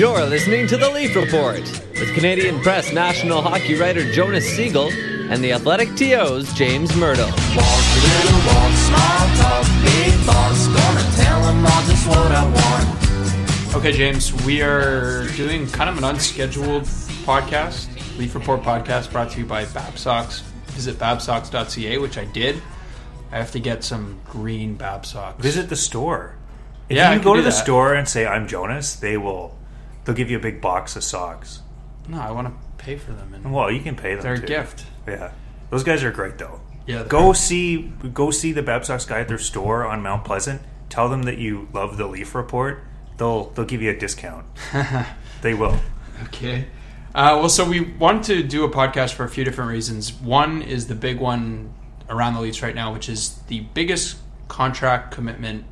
You're listening to The Leaf Report with Canadian Press national hockey writer Jonas Siegel and the Athletic TO's James Mirtle. Walk, little walk, small talk, big boss. Gonna tell them all just what I want. Okay, James, we are doing kind of an unscheduled podcast, Leaf Report podcast, brought to you by Babsocks. Visit babsocks.ca, which I did. I have to get some green Babsocks. Visit the store. If Yeah, you could go to the that. store and say I'm Jonas, they will they'll give you a big box of socks. No, I want to pay for them. And Well, you can pay them. they're a gift. Yeah, those guys are great though. Yeah, Go see go see the Babsocks guy at their store on Mount Pleasant. Tell them that you love the Leaf Report. They'll they'll give you a discount. they will. Okay. Uh, well, so we wanted to do a podcast for a few different reasons. One is the big one around the Leafs right now, which is the biggest contract commitment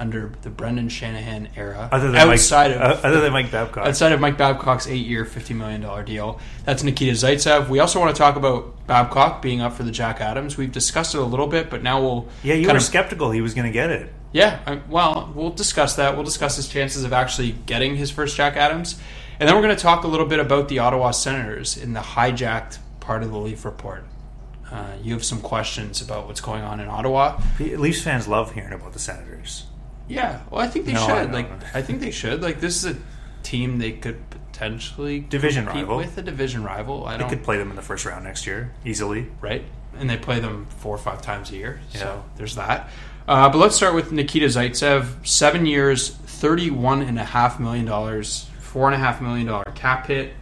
under the Brendan Shanahan era, Other than outside Mike, of uh, other than Mike Babcock. outside of Mike Babcock's eight-year, fifty million dollar deal. That's Nikita Zaitsev. We also want to talk about Babcock being up for the Jack Adams. We've discussed it a little bit, but now we'll yeah, you kind were of- skeptical he was going to get it. yeah, I, well, we'll discuss that. We'll discuss his chances of actually getting his first Jack Adams. And then we're going to talk a little bit about the Ottawa Senators in the hijacked part of the Leaf report. Uh, you have some questions about what's going on in Ottawa. Leafs fans love hearing about the Senators. Yeah, well, I think they No, I should. don't. Like, I think they should. Like, this is a team they could potentially Division compete rival. with a division rival. I They don't could play them in the first round next year easily. right? And they play them four or five times a year. Yeah. So there's that. Uh, but let's start with Nikita Zaitsev. Seven years, thirty-one and a half million dollars, four and a half million dollar cap hit.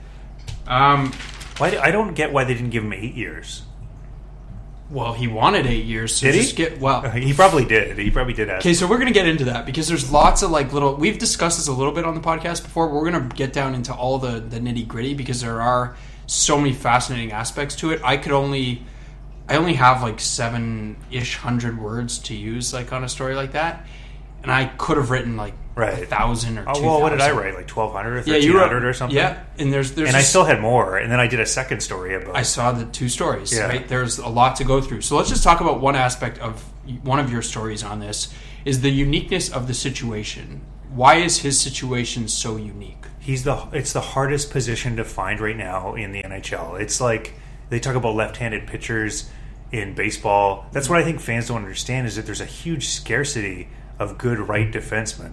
Um, Why? I don't get why they didn't give him eight years. Well, he wanted eight years. So Did he? Get, well, uh, He probably did. He probably did. Okay, so we're gonna get into that because there's lots of like little. We've discussed this a little bit on the podcast before. But we're gonna get down into all the the nitty gritty because there are so many fascinating aspects to it. I could only, I only have like seven ish hundred words to use like on a story like that, and I could have written like a Right. thousand or Oh, two. well, what did I write? Like twelve hundred or Yeah, thirteen wrote or something. Yeah, and there's there's and I still had more. And then I did a second story about. I saw the two stories. Yeah. Right, there's a lot to go through. So let's just talk about one aspect of one of your stories on this is the uniqueness of the situation. Why is his situation so unique? He's the. It's the hardest position to find right now in the NHL. It's like they talk about left-handed pitchers in baseball. That's what I think fans don't understand is that there's a huge scarcity of good right defensemen.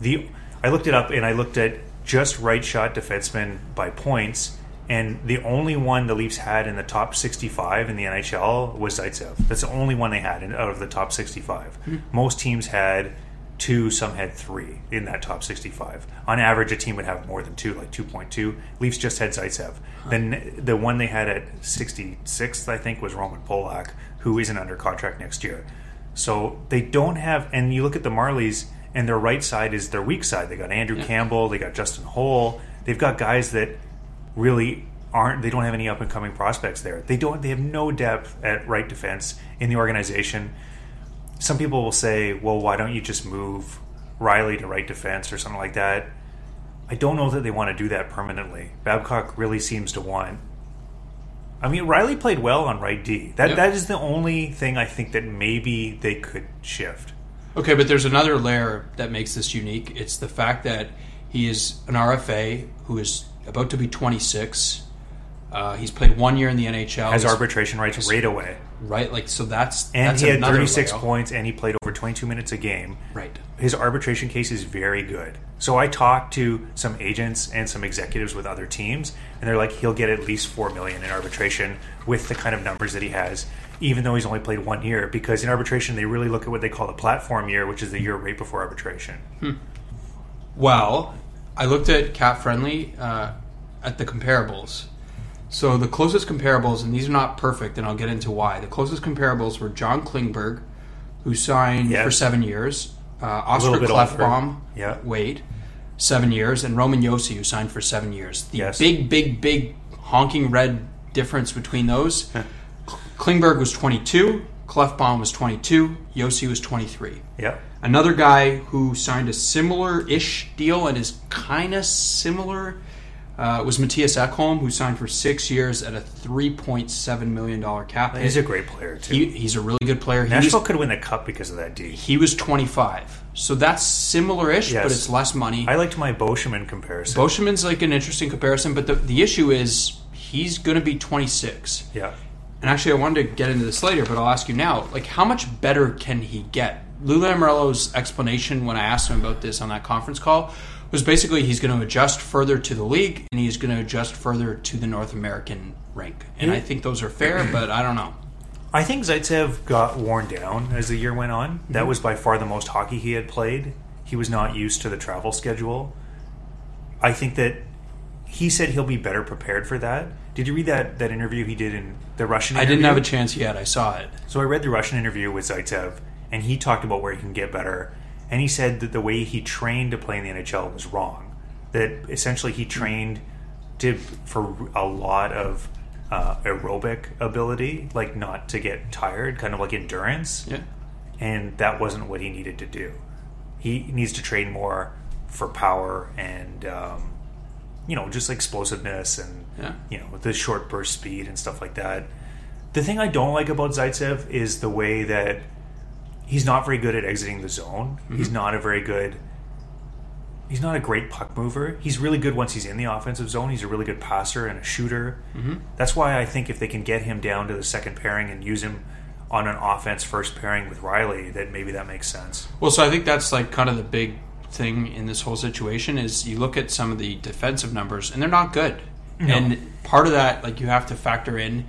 The I looked it up and I looked at just right shot defensemen by points, and the only one the Leafs had in the top 65 in the NHL was Zaitsev. That's the only one they had in, out of the top 65. Hmm. Most teams had two, some had three in that top 65. On average, a team would have more than two, like 2.2. Leafs just had Zaitsev. Then the one they had at 66th, I think, was Roman Polak, who isn't under contract next year. So they don't have, and you look at the Marlies, and their right side is their weak side. They got Andrew Campbell, they got Justin Holl. They've got guys that really aren't. They don't have any up and coming prospects there. They don't. They have no depth at right defense in the organization. Some people will say, "Well, why don't you just move Rielly to right defense or something like that?" I don't know that they want to do that permanently. Babcock really seems to want. I mean, Rielly played well on right D. That Yep. that is the only thing I think that maybe they could shift. Okay, but there's another layer that makes this unique. It's the fact that he is an RFA who is about to be 26. Uh, he's played one year in the NHL. Has He's- arbitration rights right away, right? Like so. That's and that's he had 36 layer. points, and he played over 22 minutes a game. Right. his arbitration case is very good. So I talked to some agents and some executives with other teams, and they're like, he'll get at least four million in arbitration with the kind of numbers that he has, even though he's only played one year. Because in arbitration, they really look at what they call the platform year, which is the year right before arbitration. Well, I looked at Cap Friendly uh, at the comparables. So the closest comparables, and these are not perfect, and I'll get into why. The closest comparables were John Klingberg, who signed Yes. for seven years. Uh, Oscar little bit older. Klefbom, Yeah. wait, seven years, and Roman Josi, who signed for seven years. The Yes. big, big, big honking red difference between those. Klingberg was 22, Klefbom was 22, Josi was 23. Yeah. Another guy who signed a similar ish deal and is kind of similar uh, was Mattias Ekholm, who signed for six years at a three point seven million dollar cap. He's hit. a great player too. He, he's a really good player. He Nashville was, could win the cup because of that D. he was twenty five, so that's similar-ish, Yes. but it's less money. I liked my Boscheman comparison. Boscheman's like an interesting comparison, but the the issue is he's going to be twenty six. yeah. And actually, I wanted to get into this later, but I'll ask you now. Like, how much better can he get? Lou Lamoriello's explanation when I asked him about this on that conference call was basically he's going to adjust further to the league and he's going to adjust further to the North American rank. And I think those are fair, but I don't know. I think Zaitsev got worn down as the year went on. Mm-hmm. That was by far the most hockey he had played. He was not used to the travel schedule. I think that he said he'll be better prepared for that. Did you read that, that interview he did in the Russian I didn't have a chance yet. I saw it. So I read the Russian interview with Zaitsev, and he talked about where he can get better. And he said that the way he trained to play in the NHL was wrong. That essentially he trained to for a lot of uh, aerobic ability, like not to get tired, kind of like endurance. Yeah. And that wasn't what he needed to do. He needs to train more for power and um, you know just explosiveness and Yeah. you know the short burst speed and stuff like that. The thing I don't like about Zaitsev is the way that he's not very good at exiting the zone. Mm-hmm. He's not a very good. He's not a great puck mover. He's really good once he's in the offensive zone. He's a really good passer and a shooter. Mm-hmm. That's why I think if they can get him down to the second pairing and use him on an offense first pairing with Rielly, that maybe that makes sense. Well, so I think that's like kind of the big thing in this whole situation is you look at some of the defensive numbers and they're not good. And part of that, like you have to factor in,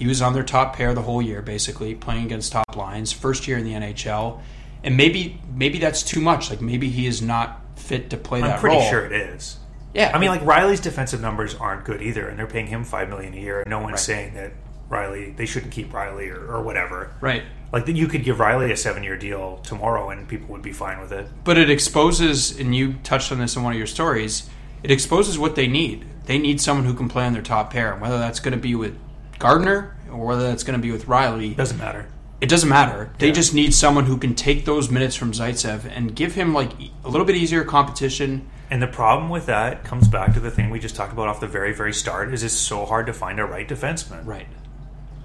he was on their top pair the whole year, basically playing against top lines, first year in the NHL, and maybe maybe that's too much. Like maybe he is not fit to play that. I'm pretty role. sure it is. Yeah, I mean, like Rielly's defensive numbers aren't good either, and they're paying him five million a year. And no one's Right. saying that Rielly they shouldn't keep Rielly or, or whatever. right. Like that, you could give Rielly a seven-year deal tomorrow, and people would be fine with it. But it exposes, and you touched on this in one of your stories. It exposes what they need. They need someone who can play on their top pair, and whether that's going to be with Gardiner or whether that's going to be with Rielly. Doesn't matter. It doesn't matter. They Yeah. just need someone who can take those minutes from Zaitsev and give him like a little bit easier competition. And the problem with that comes back to the thing we just talked about off the very, very start: is it's so hard to find a right defenseman. Right.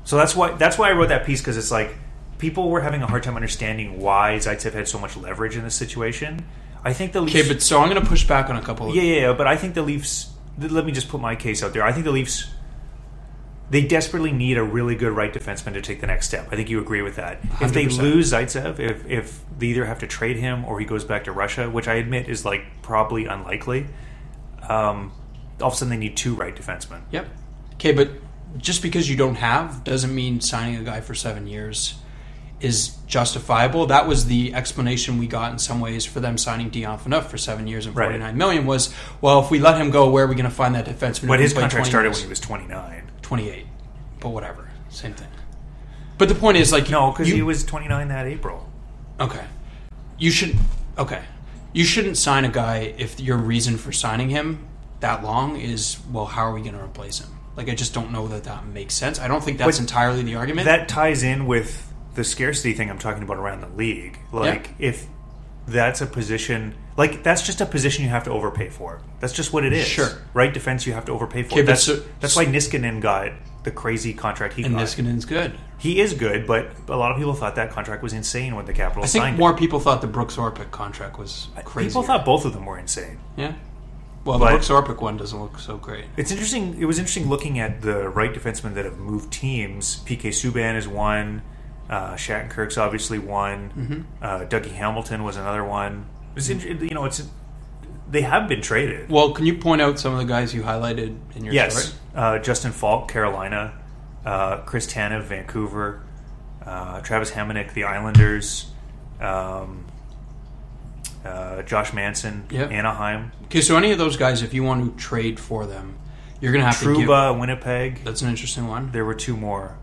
So that's why that's why I wrote that piece because it's like people were having a hard time understanding why Zaitsev had so much leverage in this situation. I think the Leafs. Okay, but so I'm going to push back on a couple. Of, Yeah, yeah, yeah, but I think the Leafs. Let me just put my case out there. I think the Leafs. They desperately need a really good right defenseman to take the next step. I think you agree with that. If they lose Zaitsev, if if they either have to trade him or he goes back to Russia, which I admit is like probably unlikely, um, all of a sudden they need two right defensemen. Yep. Okay, but just because you don't have doesn't mean signing a guy for seven years is justifiable. That was the explanation we got in some ways for them signing Dion Phaneuf for seven years and Right. forty nine million was well, if we let him go, where are we going to find that defenseman? But his contract started years? when he was 29. 28. But whatever, same thing. But the point is, like, No, because he was 29 that April. okay. You should okay. You shouldn't sign a guy if your reason for signing him that long is well, how are we going to replace him? Like, I just don't know that that makes sense. I don't think that's But entirely the argument. That ties in with the scarcity thing I'm talking about around the league. Like, if that's a position, like, that's just a position you have to overpay for. That's just what it is. Sure. Right defense you have to overpay for. Okay, but that's, so- that's why Niskanen got the crazy contract he and got. Niskanen's good. he is good, but a lot of people thought that contract was insane when the Capitals I think signed more people thought the Brooks Orpik contract was crazy. People thought both of them were insane. yeah. Well, But- the Brooks Orpik one doesn't look so great. It's interesting. It was interesting looking at the right defensemen that have moved teams. PK Subban is one. Uh, Shattenkirk's obviously one. Mm-hmm. Uh, Dougie Hamilton was another one. It's inter- you know it's they have been traded. Well, can you point out some of the guys you highlighted in your yes, uh, Justin Faulk, Carolina. Uh, Chris Tanev, Vancouver. Uh, Travis Hamonic, the Islanders. Um, uh, Josh Manson, Yep. Anaheim. Okay, so any of those guys, if you want to trade for them, you're going to have to give. Trouba, Winnipeg. That's an interesting one. There were two more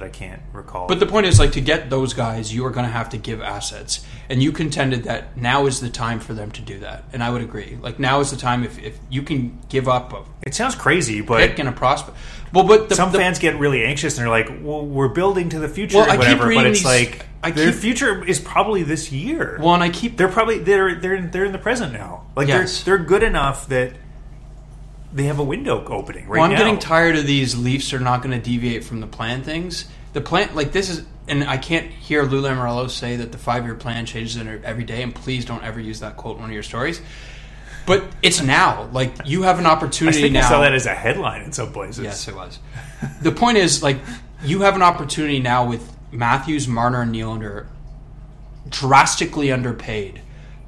that I can't recall. But the point is, like, to get those guys, you are going to have to give assets, and you contended that now is the time for them to do that, and I would agree. Like, now is the time if, if you can give up a it sounds crazy, but pick and a prospect. Well, but the, some the- fans get really anxious and they're like, "Well, we're building to the future, Well, I keep whatever." But it's these- like I their keep- future is probably this year. well, and I keep they're probably they're they're in, they're in the present now. Like Yes. they're they're good enough that they have a window opening right well, I'm now. getting tired of these Leafs are not going to deviate from the plan things. The plan, like this is, and I can't hear Lou Lamoriello say that the five year plan changes every day. And please don't ever use that quote in one of your stories. But it's now. Like you have an I opportunity think now. I saw that as a headline in some places. Yes, it was. the point is, like, you have an opportunity now with Matthews, Marner, and Nylander drastically underpaid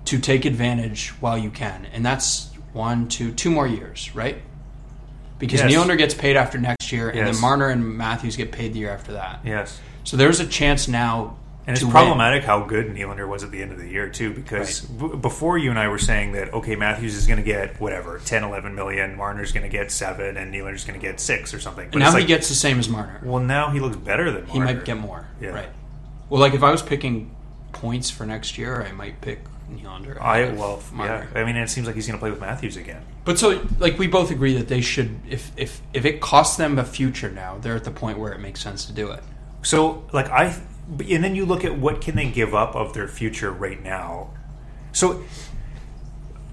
to take advantage while you can, and that's one, two, two more years, right? Because Yes. Nylander gets paid after next year, and then Marner and Matthews get paid the year after that. Yes. So there's a chance now. And it's to win. problematic how good Nylander was at the end of the year too, because b- before you and I were saying that okay, Matthews is going to get whatever 10, 11 million, Marner's going to get seven, and Nylander's going to get six or something. But And now he like, gets the same as Marner. well, now he looks better than Marner. He might get more, Yeah. right? Well, like if I was picking points for next year, I might pick Nylander. I ahead of well, yeah. I mean, it seems like he's going to play with Matthews again. But so, like, we both agree that they should, if if if it costs them a future now, they're at the point where it makes sense to do it. So, like I, and then you look at what can they give up of their future right now. So,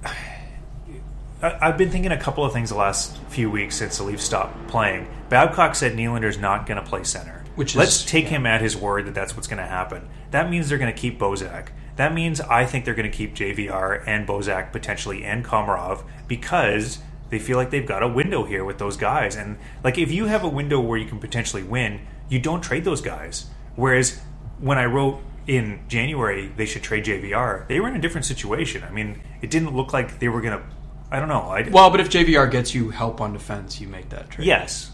I- I've been thinking a couple of things the last few weeks since the Leafs stopped playing. Babcock said Nylander's not going to play center. Which let's is- take him at his word that that's what's going to happen. That means they're going to keep Bozak. That means I think they're going to keep JVR and Bozak potentially and Komarov because they feel like they've got a window here with those guys. And like if you have a window where you can potentially win, you don't trade those guys. Whereas when I wrote in January they should trade JVR, they were in a different situation. I mean, it didn't look like they were going to. I don't know. I, Well, but if JVR gets you help on defense, you make that trade. yes,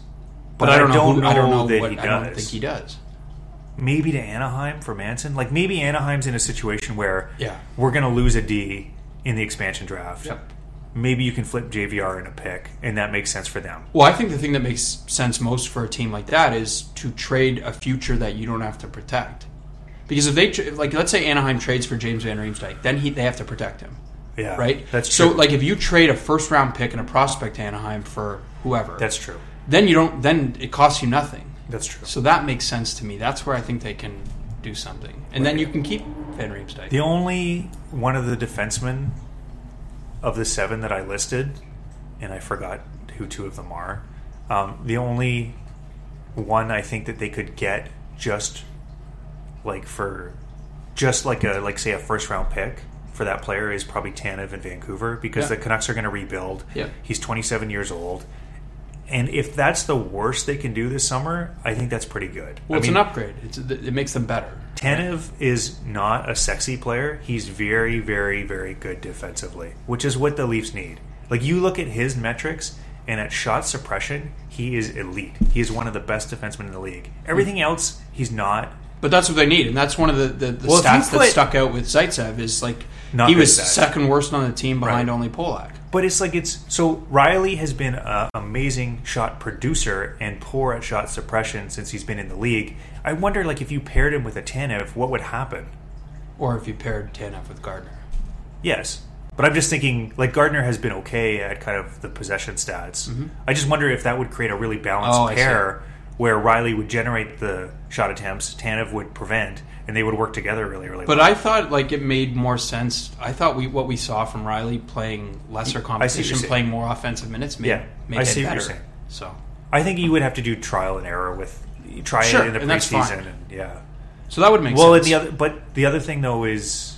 but, I don't know. who, I don't know that what, he I don't think he does. Maybe to Anaheim for Manson. Like maybe Anaheim's in a situation where Yeah. we're going to lose a D in the expansion draft. Yep. Maybe you can flip JVR in a pick, and that makes sense for them. Well, I think the thing that makes sense most for a team like that is to trade a future that you don't have to protect. Because if they tra- like, let's say Anaheim trades for James Van Riemsdyk, then he they have to protect him, Yeah, right? That's true. so. Like, if you trade a first round pick and a prospect to Anaheim for whoever, that's true. then you don't. Then it costs you nothing. That's true. So that makes sense to me. That's where I think they can do something, and then you can keep Van Riemsdyk. The only one of the defensemen of the seven that I listed, and I forgot who two of them are. Um, the only one I think that they could get just like for just like a like say a first round pick for that player is probably Tanev in Vancouver because Yeah. the Canucks are going to rebuild. Yeah. He's 27 years old. And if that's the worst they can do this summer, I think that's pretty good. well, I it's mean, an upgrade. It's, it makes them better. Tanev is not a sexy player. He's very, very, very good defensively, which is what the Leafs need. Like you look at his metrics and at shot suppression, he is elite. He is one of the best defensemen in the league. Everything else, he's not. But that's what they need, and that's one of the, the, the Well, stats that stuck out with Zaitsev is like he was second worst on the team behind Right. only Polak. But it's like it's so Rielly has been an amazing shot producer and poor at shot suppression since he's been in the league. I wonder, like, if you paired him with a Tanev, what would happen? Or if you paired Tanev with Gardiner. Yes. But I'm just thinking, like Gardiner has been okay at kind of the possession stats. I just wonder if that would create a really balanced Mm-hmm. Oh, pair where Rielly would generate the shot attempts, Tanev would prevent, and they would work together really, really But well. I thought like it made more sense. I thought we what we saw from Rielly playing lesser competition, playing more offensive minutes, made, Yeah, made I see what better. you're saying. So, I think you would have to do trial and error with try Sure, it in the preseason, and yeah. so that would make Well, sense. the other, but the other thing though is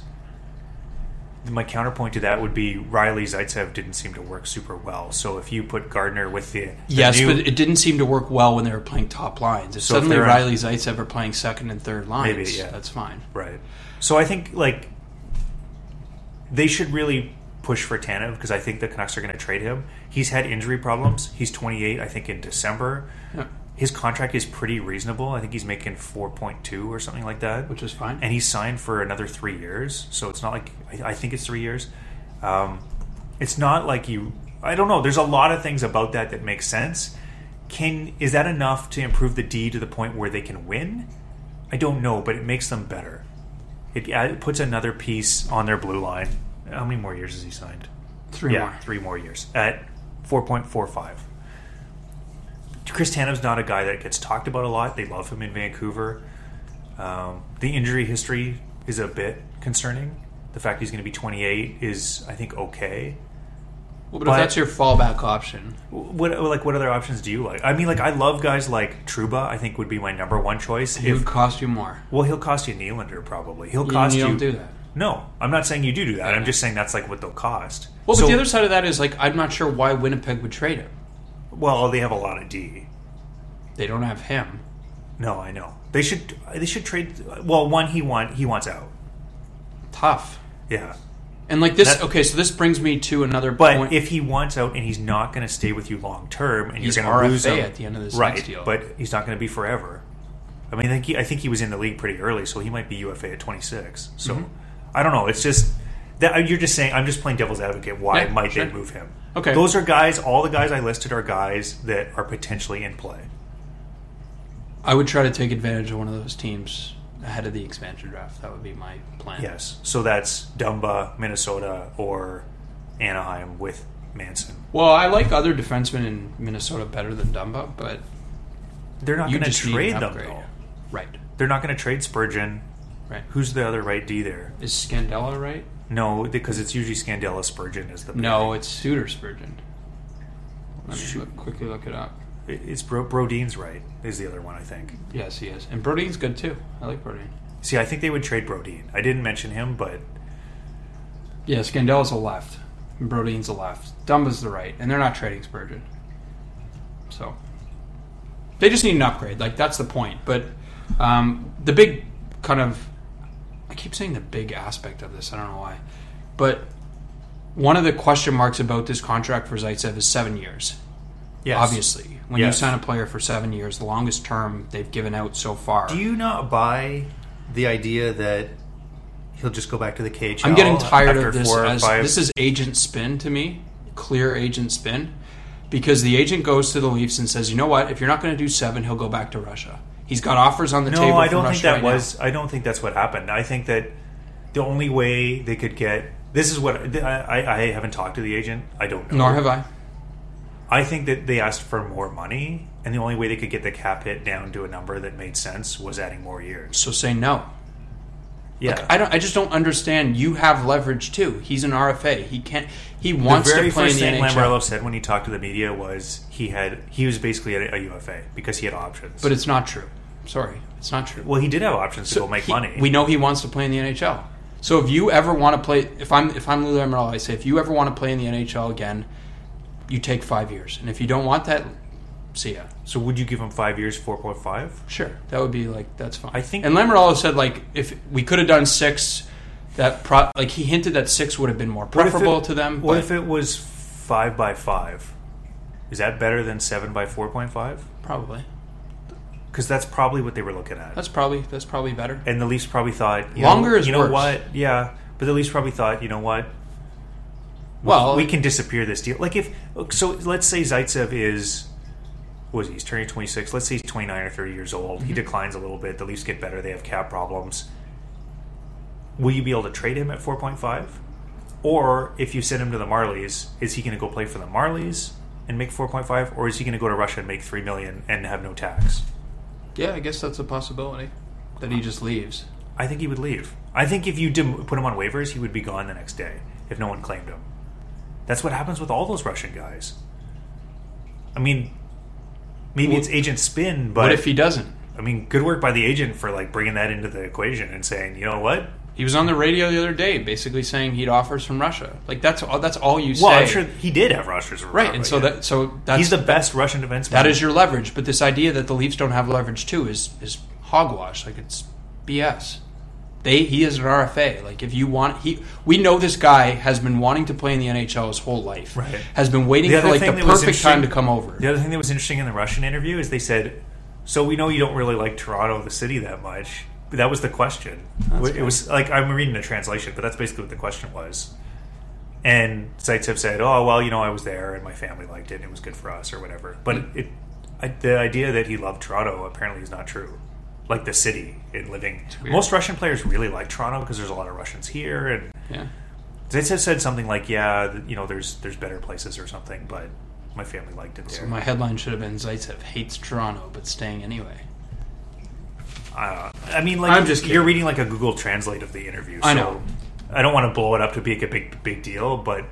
my counterpoint to that would be Rielly Zaitsev didn't seem to work super well. So if you put Gardiner with the, the yes, new- but it didn't seem to work well when they were playing top lines. If So suddenly on- Rielly Zaitsev are playing second and third lines, Maybe, yeah. that's fine. Right. So I think like they should really push for Tanev because I think the Canucks are going to trade him. He's had injury problems. He's 28, I think, in December. Yeah. His contract is pretty reasonable. I think he's making 4.2 or something like that, Which is fine. And he's signed for another three years. So it's not like I, I think it's three years. Um, it's not like you. I don't know. There's a lot of things about that that make sense. Can is that enough to improve the D to the point where they can win? I don't know, but it makes them better. It, it puts another piece on their blue line. How many more years has he signed? Three yeah, more. three more years at four point four five. Chris Tanev's not a guy that gets talked about a lot. They love him in Vancouver. Um, the injury history is a bit concerning. The fact he's going to be 28 is, I think, okay. Well, but, But- if that's your fallback option, What like what other options do you like? I mean, like I love guys like Trouba. I think would be my number one choice. it would cost you more. well, he'll cost you Nylander probably. He'll You, cost you you. don't do that. No, I'm not saying you do do that. I'm just saying that's like what they'll cost. Well, So- but the other side of that is like I'm not sure why Winnipeg would trade him. Well, they have a lot of D. They don't have him. No, I know they should. They should trade. Well, one he want he wants out. Tough. Yeah, And like this, That- okay, so this brings me to another but point. if he wants out and he's not going to stay with you long term, and He's you're going to lose him at the end of this right? next deal. But he's not going to be forever. I mean, I think he, I think he was in the league pretty early, so he might be UFA at 26. So Mm-hmm. I don't know. It's just that you're just saying. I'm just playing devil's advocate. Why Yeah, might sure. they move him? Okay. those are guys. All the guys I listed are guys that are potentially in play. I would try to take advantage of one of those teams ahead of the expansion draft. That would be my plan. Yes. So that's Dumba, Minnesota, or Anaheim with Manson. Well, I like other defensemen in Minnesota better than Dumba, but They're not going to trade them though. Right. They're not going to trade Spurgeon. Right. Who's the other right D there? Is Scandella right? No, because it's usually Scandella Spurgeon is the No, it's Suter Spurgeon. Let me look, quickly look it up. It's Bro- Brodin's right is the other one I think. Yes, he is. And Brodin's good too. I like Brodin. See, I think they would trade Brodin. I didn't mention him, but Yeah, Scandella's a left. And Brodin's a left. Dumba's the right. And they're not trading Spurgeon. So they just need an upgrade. Like that's the point. But um, the big kind of keep saying the big aspect of this. I don't know why, but one of the question marks about this contract for Zaitsev is seven years. yes. Obviously, when you sign a player for seven years, the longest term they've given out so far. Do you not buy the idea that he'll just go back to the KHL? I'm getting tired of this. As, this is agent spin to me, clear agent spin, because the agent goes to the Leafs and says, "You know what? If you're not going to do seven, he'll go back to Russia. He's got offers on the no, table." No, I don't think that right was. I don't think that's what happened. I think that the only way they could get this is what I, I, I haven't talked to the agent. I don't know. Nor have I. I think that they asked for more money, and the only way they could get the cap hit down to a number that made sense was adding more years. So say no. Yeah, I don't. I just don't understand. You have leverage too. He's an RFA. He can't. He wants to play in the thing NHL. Said when he talked to the media was he had he was basically a, a UFA because he had options. but it's not true. Sorry, it's not true. well, he did have options to So go make he- money. We know he wants to play in the NHL. So if you ever want to play, if I'm if I'm Lou Lamoriello, I say if you ever want to play in the NHL again, you take five years, and if you don't want that, see ya. so would you give him five years, four point five? Sure, that would be like that's fine. I think- and Lamoriello said like if we could have done six, that pro, like he hinted that six would have been more preferable to them. What but if it was five by five? Is that better than seven by four point five? probably Because that's probably what they were looking at. that's probably that's probably better. and the Leafs probably thought you Longer know, is You know worse. what? Yeah, but the Leafs probably thought, you know what? Well, we can disappear this deal. Like if so, let's say Zaitsev is what was he? He's turning twenty six. Let's say he's twenty nine or thirty years old. Mm-hmm. He declines a little bit. The Leafs get better. They have cap problems. Will you be able to trade him at four point five? Or if you send him to the Marlies, is he going to go play for the Marlies and make four point five, or is he going to go to Russia and make three million and have no tax? Yeah, I guess that's a possibility that he just leaves. I think he would leave. I think if you dim- put him on waivers, he would be gone the next day if no one claimed him. That's what happens with all those Russian guys. I mean, maybe Well, it's agent spin, but what if he doesn't? I mean, good work by the agent for like bringing that into the equation and saying, you know what? He was on the radio the other day, basically saying he'd offers from Russia. Like that's all. That's all you say, Well, I'm sure he did have Russians, right? And so that so that's he's the best Russian defenseman. that is your leverage. But this idea that the Leafs don't have leverage too is is hogwash. Like it's BS. They he is an RFA. Like if you want he we know this guy has been wanting to play in the NHL his whole life. Right. Has been waiting The for like the perfect time to come over. The other thing that was interesting in the Russian interview is they said, "So we know you don't really like Toronto, the city, that much." That was the question. it good. was like I'm reading the translation, but that's basically what the question was. And Zaitsev said, "Oh well, you know, I was there, and my family liked it, and it was good for us, or whatever." But Hmm. it, I, the idea that he loved Toronto apparently is not true. Like the city and living, most Russian players really like Toronto because there's a lot of Russians here, and Yeah. Zaitsev said something like, "Yeah, you know, there's there's better places or something, but my family liked it there." So my headline should have been Zaitsev hates Toronto but staying anyway. Uh, I mean, like I'm just you're kidding. reading like a Google Translate of the interview. I so know. I don't want to blow it up to be like a big big deal, but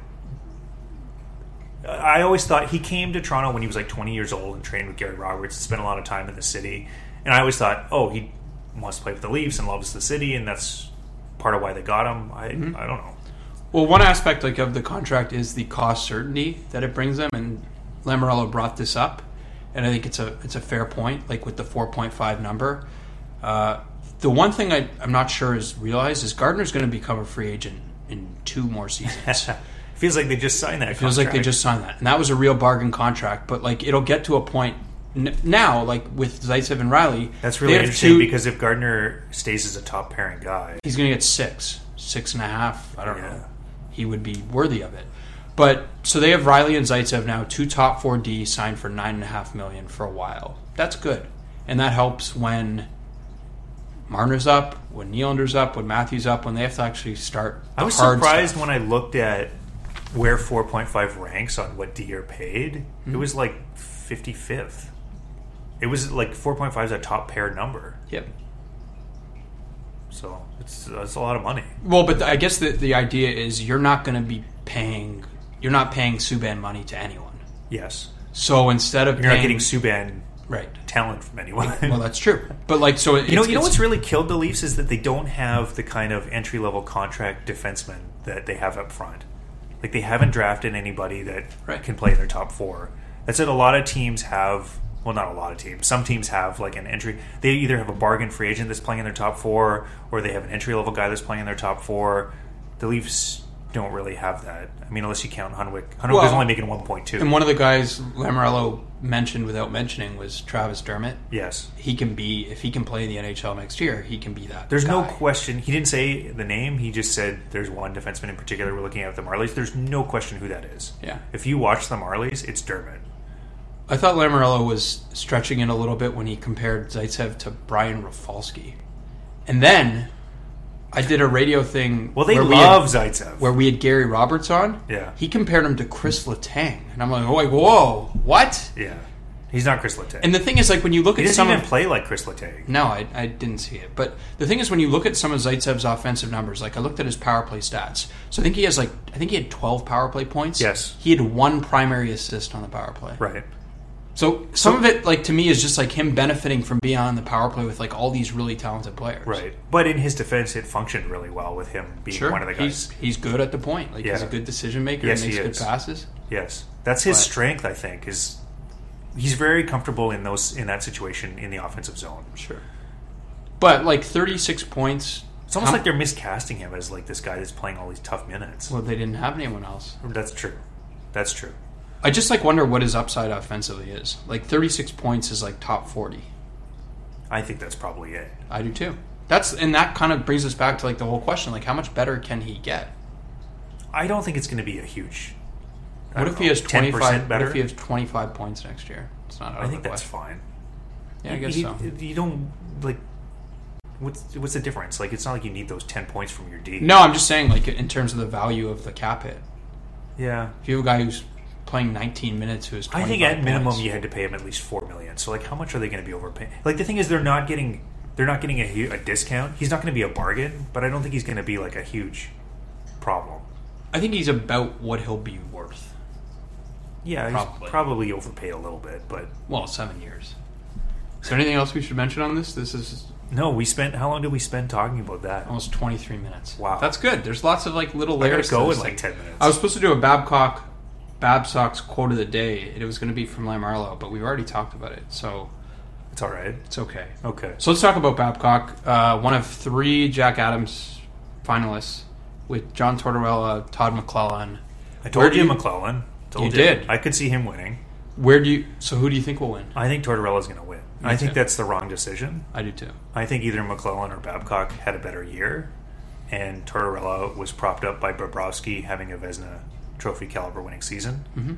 I always thought he came to Toronto when he was like 20 years old and trained with Gary Roberts, and spent a lot of time in the city, and I always thought, oh, he wants to play with the Leafs and loves the city, and that's part of why they got him. I I don't know. Well, one aspect like of the contract is the cost certainty that it brings them, and Lamoriello brought this up, and I think it's a it's a fair point. Like with the four point five number, uh, the one thing I, I'm not sure is realized is Gardiner's going to become a free agent in two more seasons. Feels like they just signed that. feels like they just signed that, and that was a real bargain contract. But like it'll get to a point n- now, like with Zaitsev and Rielly, That's really interesting two- because if Gardiner stays as a top pairing guy, he's going to get six, six and a half. I don't Yeah. know. He would be worthy of it. But so they have Rielly and Zaitsev now, two top four D signed for nine and a half million for a while. That's good, and that helps when Marner's up, when Nylander's up, when Matthews up, when they have to actually start. The I was surprised stuff. when I looked at where 4.5 ranks on what D are paid. Hmm. It was like 55th. It was like 4.5 is a top pair number, Yep. so it's that's a lot of money. Well, but I guess the the idea is you're not going to be paying. You're not paying Subban money to anyone. Yes, So instead of you're not getting Subban right. talent from anyone. Well, that's true. But like, so You know, you know what's really killed the Leafs is that they don't have the kind of entry level contract defenseman that they have up front. Like they haven't drafted anybody that Right. can play in their top four. That's it. A lot of teams have. Well, not a lot of teams. Some teams have like an entry. They either have a bargain free agent that's playing in their top four, or they have an entry level guy that's playing in their top four. The Leafs don't really have that. I mean, unless you count Hunwick. Hunwick Well, is only making one point two. And one of the guys Lamoriello mentioned without mentioning was Travis Dermott. Yes. He can be if he can play in the NHL next year, he can be that. There's no question. He didn't say the name. He just said there's one defenseman in particular we're looking at the Marlies. There's no question who that is. Yeah. If you watch the Marlies, it's Dermott. I thought Lamoriello was stretching it a little bit when he compared Zaitsev to Brian Rafalski, and then I did a radio thing. Well, they where love we had, Zaitsev. where we had Gary Roberts on. Yeah. he compared him to Chris Letang, and I'm like, oh, like, whoa, what? yeah. He's not Chris Letang. And the thing is, like, when you look he at some even of play like Chris Letang. No, I, I didn't see it. But the thing is, when you look at some of Zaitsev's offensive numbers, like I looked at his power play stats. So I think he has like I think he had twelve power play points. Yes. he had one primary assist on the power play. Right. So some of it, like to me, is just like him benefiting from being on the power play with like all these really talented players. Right. But in his defense, it functioned really well with him being Sure. one of the guys. He's he's good at the point. Like he's a good decision maker. Yes, and makes he good passes. Yes. That's his But- strength, I think, is he's very comfortable in those in that situation in the offensive zone. Sure. But like thirty six points. It's almost how- like they're miscasting him as like this guy that's playing all these tough minutes. well, they didn't have anyone else. That's true. That's true. I just like wonder what his upside offensively is. Like 36 points is like top 40. I think that's probably it. I do too. That's and that kind of brings us back to like the whole question: like how much better can he get? I don't think it's going to be a huge. I What if he has 25? What better? if he has 25 points next year? It's not. I think that's fine. Yeah, I guess you, so. You don't like. What's what's the difference? Like, it's not like you need those ten points from your D. No, I'm just saying like in terms of the value of the cap hit. Yeah. If you have a guy who's playing 19 minutes who is I think at minimum you had to pay him at least four million. So like, how much are they going to be overpaying? Like the thing is, they're not getting they're not getting a, a discount. He's not going to be a bargain, but I don't think he's going to be like a huge problem. I think he's about what he'll be worth. Yeah, Probably. he's probably overpaid a little bit, but Well, seven years. Is there anything else we should mention on this? This is no. We spent how long did we spend talking about that? almost 23 minutes. Wow. that's good. There's lots of like little I layers. go to in like ten minutes. I was supposed to do a Babcock, Babsock's quote of the day. It was going to be from Lamoriello, but we've already talked about it, so it's all right. it's okay. Okay. So let's talk about Babcock. Uh, one of three Jack Adams finalists with John Tortorella, Todd McLellan. I told you, you- McLellan. Told You did. I could see him winning. Where do you? So who do you think will win? I think Tortorella's going to win. Me I think too. that's the wrong decision. I do too. I think either McLellan or Babcock had a better year, and Tortorella was propped up by Bobrovsky having a Vezina Trophy caliber winning season. Mm-hmm.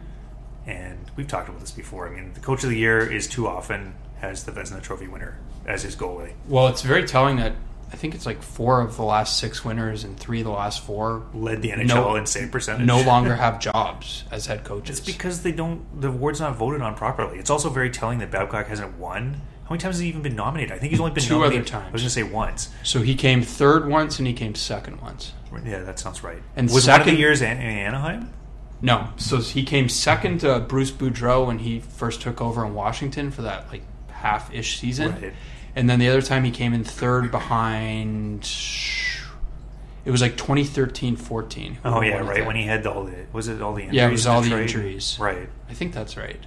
And we've talked about this before. I mean, the coach of the year is too often has the Vezina Trophy winner as his goalie. Well, it's very telling that I think it's like four of the last six winners and three of the last four Led the NHL No- in save percentage. no longer have jobs as head coaches. It's because they don't. The award's not voted on properly. It's also very telling that Babcock hasn't won. How many times has he even been nominated? I think he's only been Two nominated. other times. I was going to say once. so he came third once and he came second once. Yeah, that sounds right. And was one of second- the years An- in Anaheim? No, so he came second to Bruce Boudreau when he first took over in Washington for that like half-ish season, Right. and then the other time he came in third behind. It was like 2013-14. Oh yeah, right when he had all the was it all the injuries? Yeah, it was all the injuries. Right. I think that's right,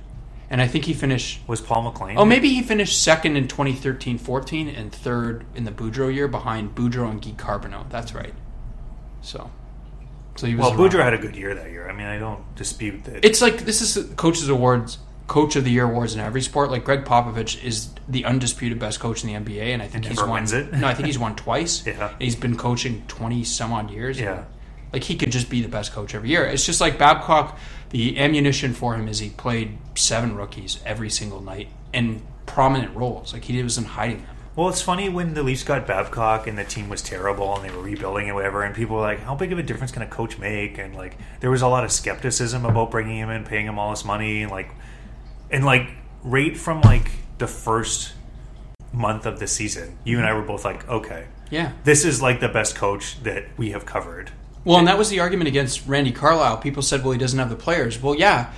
and I think he finished. Was Paul McLean? Oh, maybe he finished second in 2013-14 and third in the Boudreau year behind Boudreau and Guy Carbonneau. That's right. So, so he was. Well, around. Boudreau had a good year that year. I mean, I don't dispute that. It's like this is coaches awards, coach of the year awards in every sport. Like Gregg Popovich is the undisputed best coach in the NBA, and I think And he's won. wins it. No, I think he's won twice. Yeah. He's been coaching twenty some odd years. Yeah. like he could just be the best coach every year. It's just like Babcock. The ammunition for him is he played seven rookies every single night in prominent roles. Like he wasn't hiding them. Well, it's funny when the Leafs got Babcock and the team was terrible and they were rebuilding and whatever, and people were like, "How big of a difference can a coach make?" And like, there was a lot of skepticism about bringing him in, paying him all this money, and like, and like, right from like the first month of the season, you and I were both like, "Okay, Yeah. this is like the best coach that we have covered." Well, and that was the argument against Randy Carlyle. People said, well, he doesn't have the players. Well, yeah.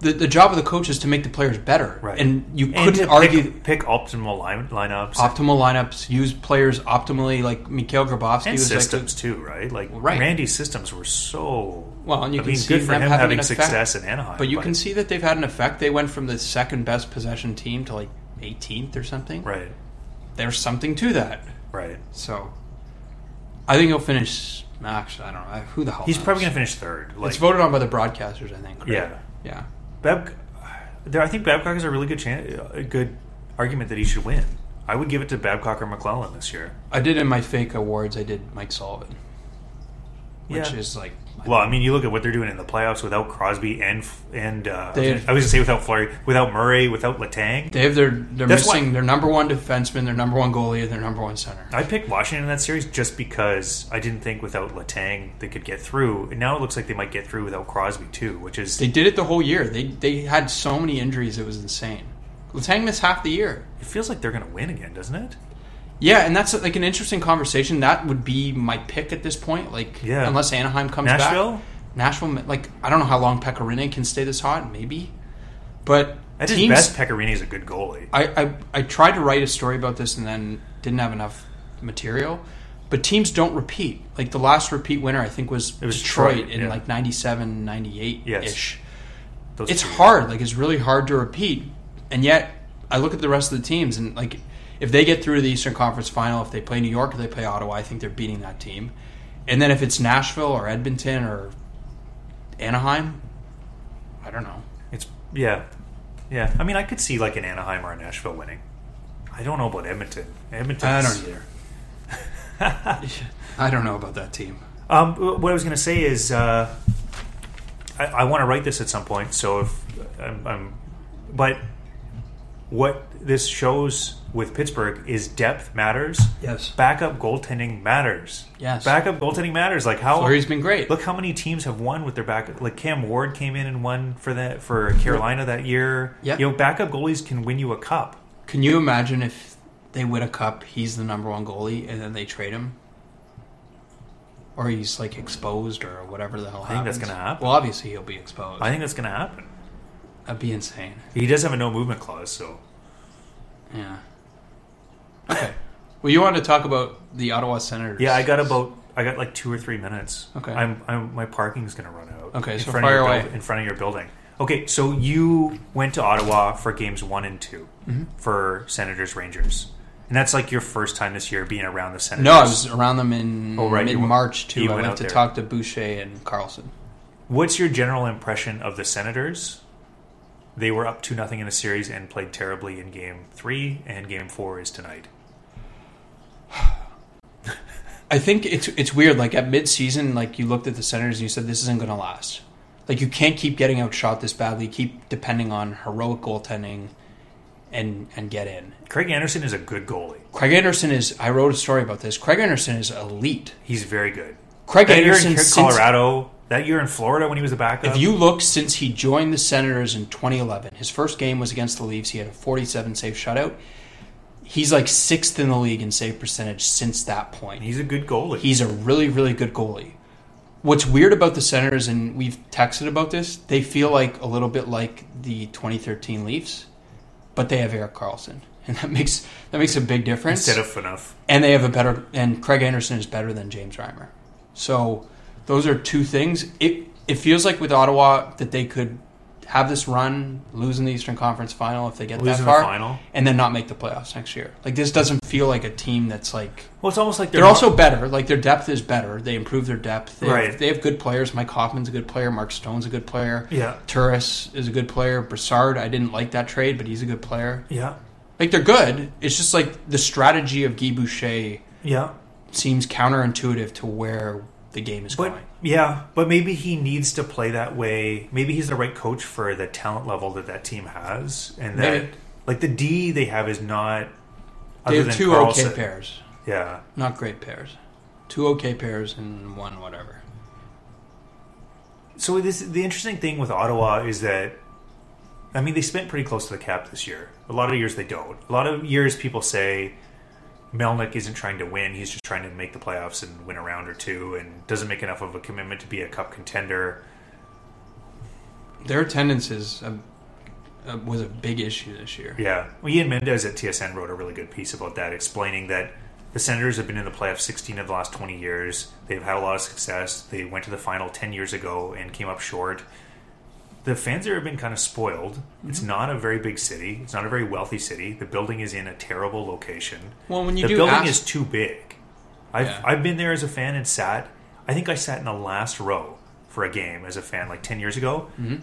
The, the job of the coach is to make the players better. Right. And you And couldn't argue pick, optimal line, lineups optimal lineups, use players optimally, like Mikhail Grabovski and was systems like too, right? Like Right. Randy's systems were so Well, and you I can mean, see good for them him having having success in Anaheim. But you can see that they've had an effect. They went from the second best possession team to like 18th or something. right, There's something to that. right. So I think he'll finish. Actually, I don't know. Who the hell? He's knows? probably going to finish third. Like it's voted on by the broadcasters, I think. right? Yeah. Yeah. Bab, there, I think Babcock has a really good chance, a good argument that he should win. I would give it to Babcock or McLellan this year. I did in my fake awards. I did Mike Sullivan, which Yeah. is like. Well, I mean, you look at what they're doing in the playoffs without Crosby and and uh, I was going to say without Fleury, without Murray, without Letang. They have their they're That's missing why- their number one defenseman, their number one goalie, and their number one center. I picked Washington in that series just because I didn't think without Letang they could get through. And now it looks like they might get through without Crosby too, which is They did it the whole year. They they had so many injuries, it was insane. Letang missed half the year. it feels like they're going to win again, doesn't it? Yeah, and that's like an interesting conversation. That would be my pick at this point. Like, Yeah. unless Anaheim comes back. Nashville? back, Nashville. Like, I don't know how long Pekka Rinne can stay this hot. Maybe, but At his teams. best, Pekka Rinne is a good goalie. I, I I tried to write a story about this and then didn't have enough material. But teams don't repeat. Like the last repeat winner, I think was, was Detroit, Detroit, in yeah. like 97, 98 Yes. ish. Those It's hard. Like it's really hard to repeat. And yet, I look at the rest of the teams and like if they get through to the Eastern Conference Final, if they play New York or they play Ottawa, I think they're beating that team. And then if it's Nashville or Edmonton or Anaheim, I don't know. It's yeah, yeah. I mean, I could see like an Anaheim or a Nashville winning. I don't know about Edmonton. Edmonton. I don't either. I don't know about that team. Um, what I was going to say is, uh, I, I want to write this at some point. So if I'm, I'm, but what this shows with Pittsburgh is depth matters. Yes. Backup goaltending matters. Yes. Backup goaltending matters. Like how Fleury's been great. Look how many teams have won with their back. Like Cam Ward came in and won for that for Carolina that year. Yep. You know, backup goalies can win you a cup. Can you imagine if they win a cup, he's the number one goalie, and then they trade him? Or he's like exposed or whatever the hell I think that's gonna happen. Well, obviously he'll be exposed. I think that's going to happen. That'd be insane. He does have a no movement clause, so Yeah. Okay. well, you wanted to talk about the Ottawa Senators. yeah, I got about I got like two or three minutes. Okay. I'm, I'm my parking's going to run out. Okay, in so front of fire your away. buil- in front of your building. Okay, so you went to Ottawa for games one and 2 Mm-hmm. for Senators Rangers, and that's like your first time this year being around the Senators. No, I was around them in Oh, right, you mid went- March too. you I went went out to there. talk to Boucher and Karlsson. What's your general impression of the Senators? They were up two nothing in a series and played terribly in game three, and game four is tonight. I think it's it's weird. Like at mid season, like you looked at the Senators and you said this isn't going to last. Like you can't keep getting outshot this badly. Keep depending on heroic goaltending, and and get in. Craig Anderson is a good goalie. Craig Anderson is. I wrote a story about this. Craig Anderson is elite. He's very good. Craig That year Anderson in Colorado, that year in Florida when he was a backup. If you look since he joined the Senators in 2011, his first game was against the Leafs. He had a 47 save shutout. He's like sixth in the league in save percentage since that point. he's a good goalie. He's a really, really good goalie. What's weird about the Senators, and we've texted about this, they feel like a little bit like the 2013 Leafs, but they have Erik Karlsson, and that makes that makes a big difference. Instead of enough. and they have a better, and Craig Anderson is better than James Reimer. So those are two things. It it feels like with Ottawa that they could have this run, lose in the Eastern Conference Final if they get Lose that far, final? and then not make the playoffs next year. Like this doesn't feel like a team that's like Well, it's almost like they're also better. Like their depth is better. They improve their depth. They Right. Have, they have good players. Mike Hoffman's a good player. Mark Stone's a good player. Yeah. Turris is a good player. Brassard, I didn't like that trade, but he's a good player. Yeah. Like they're good. It's just like the strategy of Guy Boucher Yeah. seems counterintuitive to where the game is But going. yeah, but maybe he needs to play that way. Maybe he's the right coach for the talent level that that team has, and that Maybe. like the D they have is not. They other have than two Karlsson- okay pairs, Yeah, not great pairs. Two okay pairs and one whatever. So this the interesting thing with Ottawa is that I mean they spent pretty close to the cap this year. A lot of years they don't. A lot of years people say Melnyk isn't trying to win; he's just trying to make the playoffs and win a round or two, and doesn't make enough of a commitment to be a cup contender. Their attendance is a, a, was a big issue this year. Yeah, well, Ian Mendes at TSN wrote a really good piece about that, explaining that the Senators have been in the playoffs 16 of the last 20 years. They've had a lot of success. They went to the final 10 years ago and came up short. The fans there have been kind of spoiled. It's not a very big city. It's not a very wealthy city. The building is in a terrible location. Well, when you the do building ask- is too big. I've Yeah. I've been there as a fan and sat. I think I sat in the last row for a game as a fan like 10 years ago. Mm-hmm.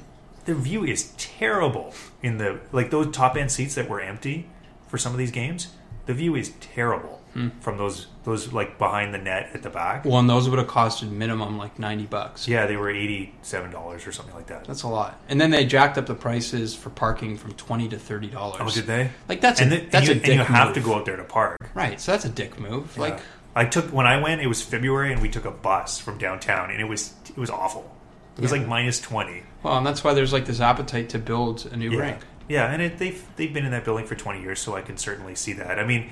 The view is terrible in the like those top end seats that were empty for some of these games. The view is terrible Hmm. from those those like behind the net at the back. Well, and those would have costed minimum like ninety bucks. Yeah, they were eighty seven dollars or something like that. That's a lot. And then they jacked up the prices for parking from twenty to thirty dollars. Oh, did they? Like that's and a the- that's and a dick and you have move. to go out there to park. right. So that's a dick move. Like I took when I went, it was February, and we took a bus from downtown, and it was it was awful. It was Yeah. like minus twenty. well, and that's why there's like this appetite to build a new Yeah, rink. yeah, and it, they've they've been in that building for twenty years, so I can certainly see that. I mean,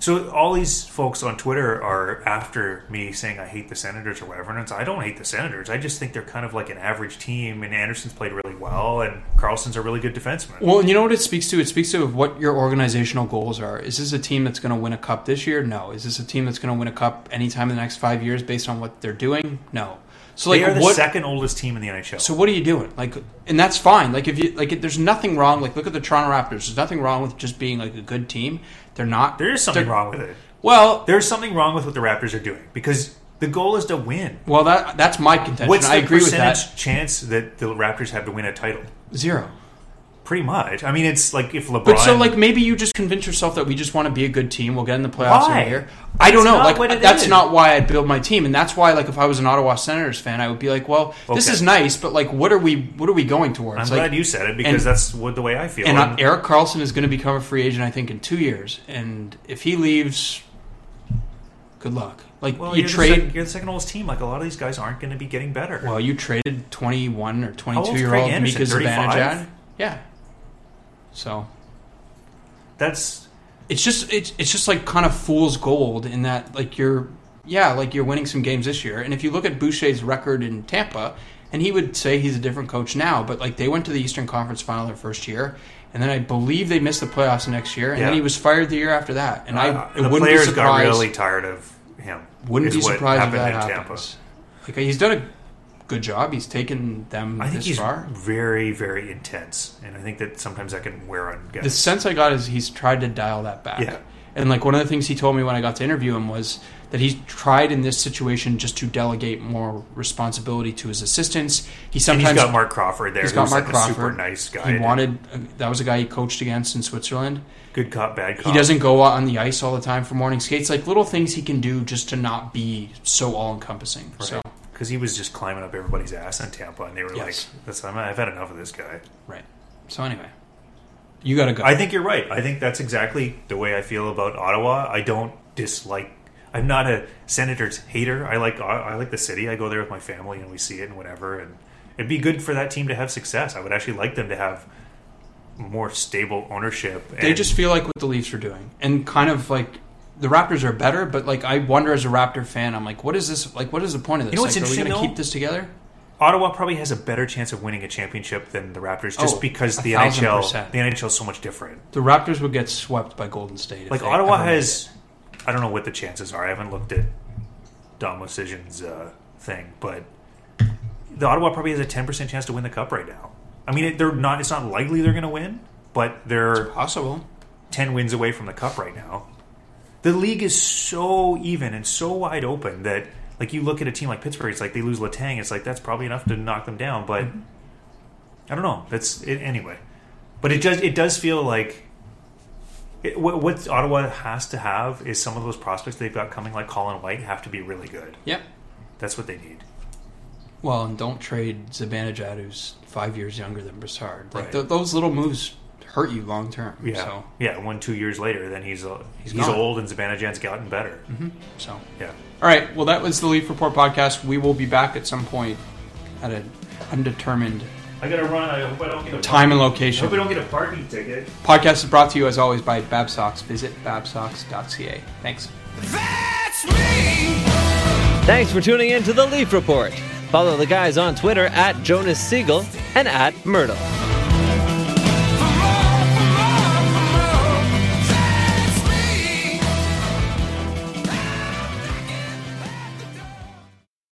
so all these folks on Twitter are after me saying I hate the Senators or whatever, and it's, I don't hate the Senators. I just think they're kind of like an average team, and Anderson's played really well, and Karlsson's a really good defenseman. Well, you know what it speaks to? It speaks to what your organizational goals are. Is this a team that's going to win a cup this year? No. Is this a team that's going to win a cup anytime in the next five years based on what they're doing? No. So like they are the what? second oldest team in the NHL. So what are you doing? Like, and that's fine. Like if you like, there's nothing wrong. Like look at the Toronto Raptors. There's nothing wrong with just being like a good team. They're not. there is something they're- wrong with it. Well, There's something wrong with what the Raptors are doing because the goal is to win. well that that's my contention. What's the I agree with percentage that. chance that the Raptors have to win a title? Zero. Pretty much. I mean, it's like if LeBron. But so, like, maybe you just convince yourself that we just want to be a good team. We'll get in the playoffs Why? every year. I don't know. Like, that's is. not why I build my team, and that's why, like, if I was an Ottawa Senators fan, I would be like, well, this is nice, but like, what are we? What are we going towards? I'm like, glad you said it because and- that's what the way I feel. And uh, And- Erik Karlsson is going to become a free agent, I think, in two years. And if he leaves, good luck. Like well, you you're trade. The sec- you're the second oldest team. Like a lot of these guys aren't going to be getting better. well, you traded twenty-one or twenty-two year old? Mika 35? Zibanejad. Yeah. So that's it's just it's it's just like kind of fool's gold in that like you're yeah like you're winning some games this year. And if you look at Boucher's record in Tampa and he would say he's a different coach now but like they went to the Eastern Conference Final their first year and then I believe they missed the playoffs the next year and then he was fired the year after that. And I uh, it the wouldn't be players got surprised really tired of him. wouldn't be surprised if that happens. Like he's done a good job he's taken them I think this he's far very, very intense, and I think that sometimes that can wear on guys. the sense I got is he's tried to dial that back. Yeah. And like one of the things he told me when I got to interview him was that he's tried in this situation just to delegate more responsibility to his assistants. He and sometimes he's got Mark Crawford there. he's got Mark like Crawford. a super nice guy. He and wanted uh, that was a guy he coached against in Switzerland. good cop, bad cop. He doesn't go out on the ice all the time for morning skates. Like little things he can do just to not be so all encompassing. So because he was just climbing up everybody's ass in Tampa, and they were Yes. like, That's, I'm, "I've had enough of this guy." right. So anyway, you got to go. I think you're right. I think that's exactly the way I feel about Ottawa. I don't dislike. I'm not a Senators hater. I like I like the city. I go there with my family and we see it and whatever. And it'd be good for that team to have success. I would actually like them to have more stable ownership. They and- just feel like what the Leafs are doing, and kind of like the Raptors are better, but like I wonder as a Raptor fan, I'm like, what is this? Like, what is the point of this? You know what's like, are we going to keep this together? Ottawa probably has a better chance of winning a championship than the Raptors, just Oh, because the NHL, percent. the NHL is so much different. The Raptors would get swept by Golden State. Like Ottawa has, I don't know what the chances are. I haven't looked at Dom Luszczyszyn's uh, thing, but the Ottawa probably has a ten percent chance to win the cup right now. I mean, they're not. It's not likely they're going to win, but they're it. possible. 10 wins away from the cup right now. The league is so even and so wide open that, like, you look at a team like Pittsburgh, it's like they lose Letang, it's like that's probably enough to knock them down. But mm-hmm. I don't know. That's it anyway. But it does it does feel like it, what, what Ottawa has to have is some of those prospects they've got coming, like Colin White, have to be really good. Yep. That's what they need. Well, and don't trade Zibanejad, who's five years younger than Brassard. Like Right. th- those little moves hurt you long term. Yeah, So, yeah. One two years later, then he's uh, he's, gone. old and Zibanejad's gotten better. so. Yeah. All right. Well, that was the Leaf Report podcast. We will be back at some point at an undetermined I gotta run. I hope I don't get a time and location. I location. hope I don't get a parking ticket. Podcast is brought to you as always by Babsocks. Visit babsocks.ca. Thanks. That's me. Thanks for tuning in to the Leaf Report. Follow the guys on Twitter at Jonas Siegel and at Mirtle.